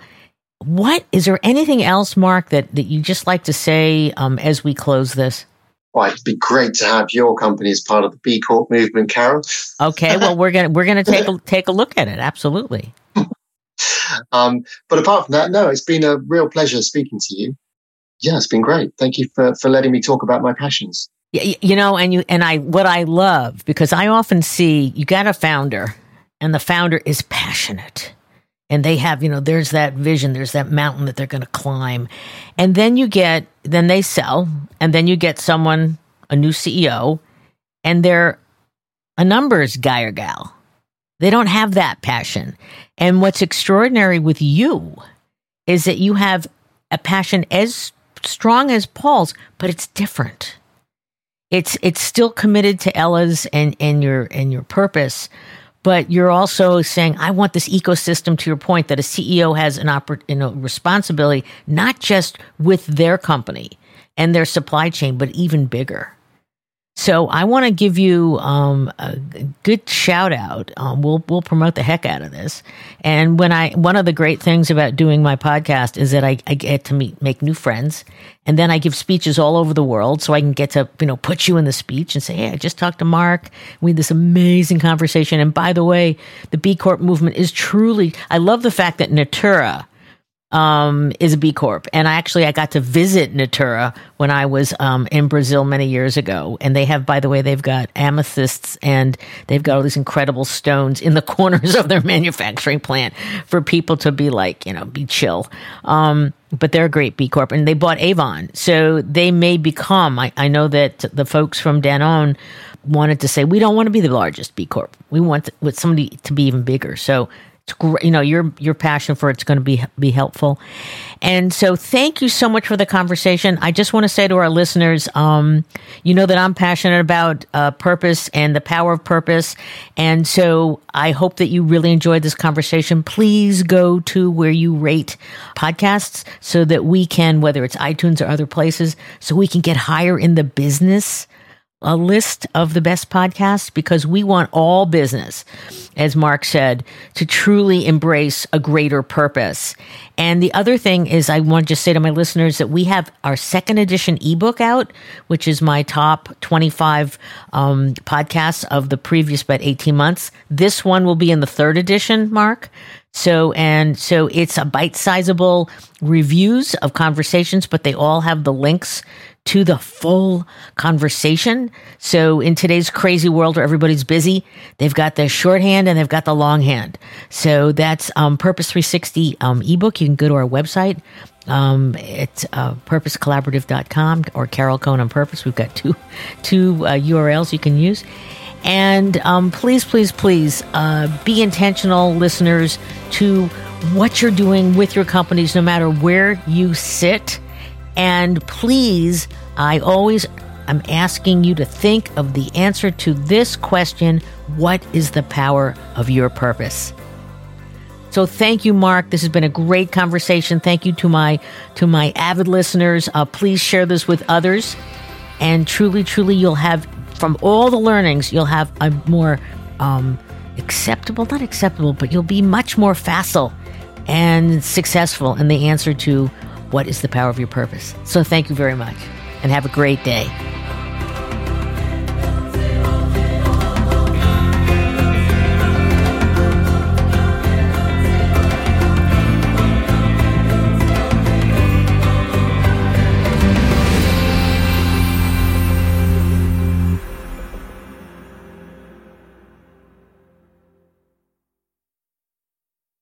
what is there anything else, Mark, that, that you just like to say um, as we close this? Well, it'd be great to have your company as part of the B Corp movement, Carol. Okay, well we're gonna we're gonna take a [laughs] take a look at it. Absolutely. um, but apart from that, no, it's been a real pleasure speaking to you. Yeah, it's been great. Thank you for for letting me talk about my passions. Yeah, you know, and you and I what I love because I often see you got a founder, and the founder is passionate and they have you know there's that vision there's that mountain that they're going to climb and then you get then they sell and then you get someone a new ceo and they're a numbers guy or gal. They don't have that passion. And what's extraordinary with you is that you have a passion as strong as Paul's, but it's different. It's it's still committed to Ella's and and your and your purpose, but you're also saying I want this ecosystem. To your point, that a CEO has an oppor- you know, responsibility not just with their company and their supply chain, but even bigger. So I want to give you um, a good shout out. Um, we'll we'll promote the heck out of this. And when I one of the great things about doing my podcast is that I, I get to meet make new friends, and then I give speeches all over the world, so I can get to you know put you in the speech and say, hey, I just talked to Mark. We had this amazing conversation. And by the way, the B Corp movement is truly. I love the fact that Natura um, is a B Corp. And I actually I got to visit Natura when I was um, in Brazil many years ago. And they have, by the way, they've got amethysts and they've got all these incredible stones in the [laughs] corners of their manufacturing plant for people to be like, you know, be chill. Um, but they're a great B Corp and they bought Avon. So they may become, I, I know that the folks from Danone wanted to say, we don't want to be the largest B Corp. We want to, with somebody to be even bigger. So. You know, your your passion for it's going to be be helpful. And so, thank you so much for the conversation. I just want to say to our listeners, um, you know that I'm passionate about uh, purpose and the power of purpose. And so, I hope that you really enjoyed this conversation. Please go to where you rate podcasts so that we can, whether it's iTunes or other places, so we can get higher in the business a list of the best podcasts because we want all business, as Mark said, to truly embrace a greater purpose. And the other thing is, I want to just say to my listeners that we have our second edition ebook out, which is my top 25 um, podcasts of the previous about 18 months. This one will be in the third edition, Mark. So, and so it's a bite sizable reviews of conversations, but they all have the links to the full conversation. So in today's crazy world where everybody's busy, they've got the shorthand and they've got the longhand. So that's um, Purpose 360 um, ebook. You can go to our website. Um, it's uh, purposecollaborative.com or Carol Cone on Purpose. We've got two, two uh, URLs you can use. And um, please, please, please uh, be intentional, listeners, to what you're doing with your companies, no matter where you sit and please, I always am asking you to think of the answer to this question What is the power of your purpose? So thank you, Mark. This has been a great conversation. Thank you to my to my avid listeners. Uh, please share this with others, and truly, truly, you'll have from all the learnings, you'll have a more um, acceptable, not acceptable, but you'll be much more facile and successful in the answer to what is the power of your purpose? So thank you very much and have a great day.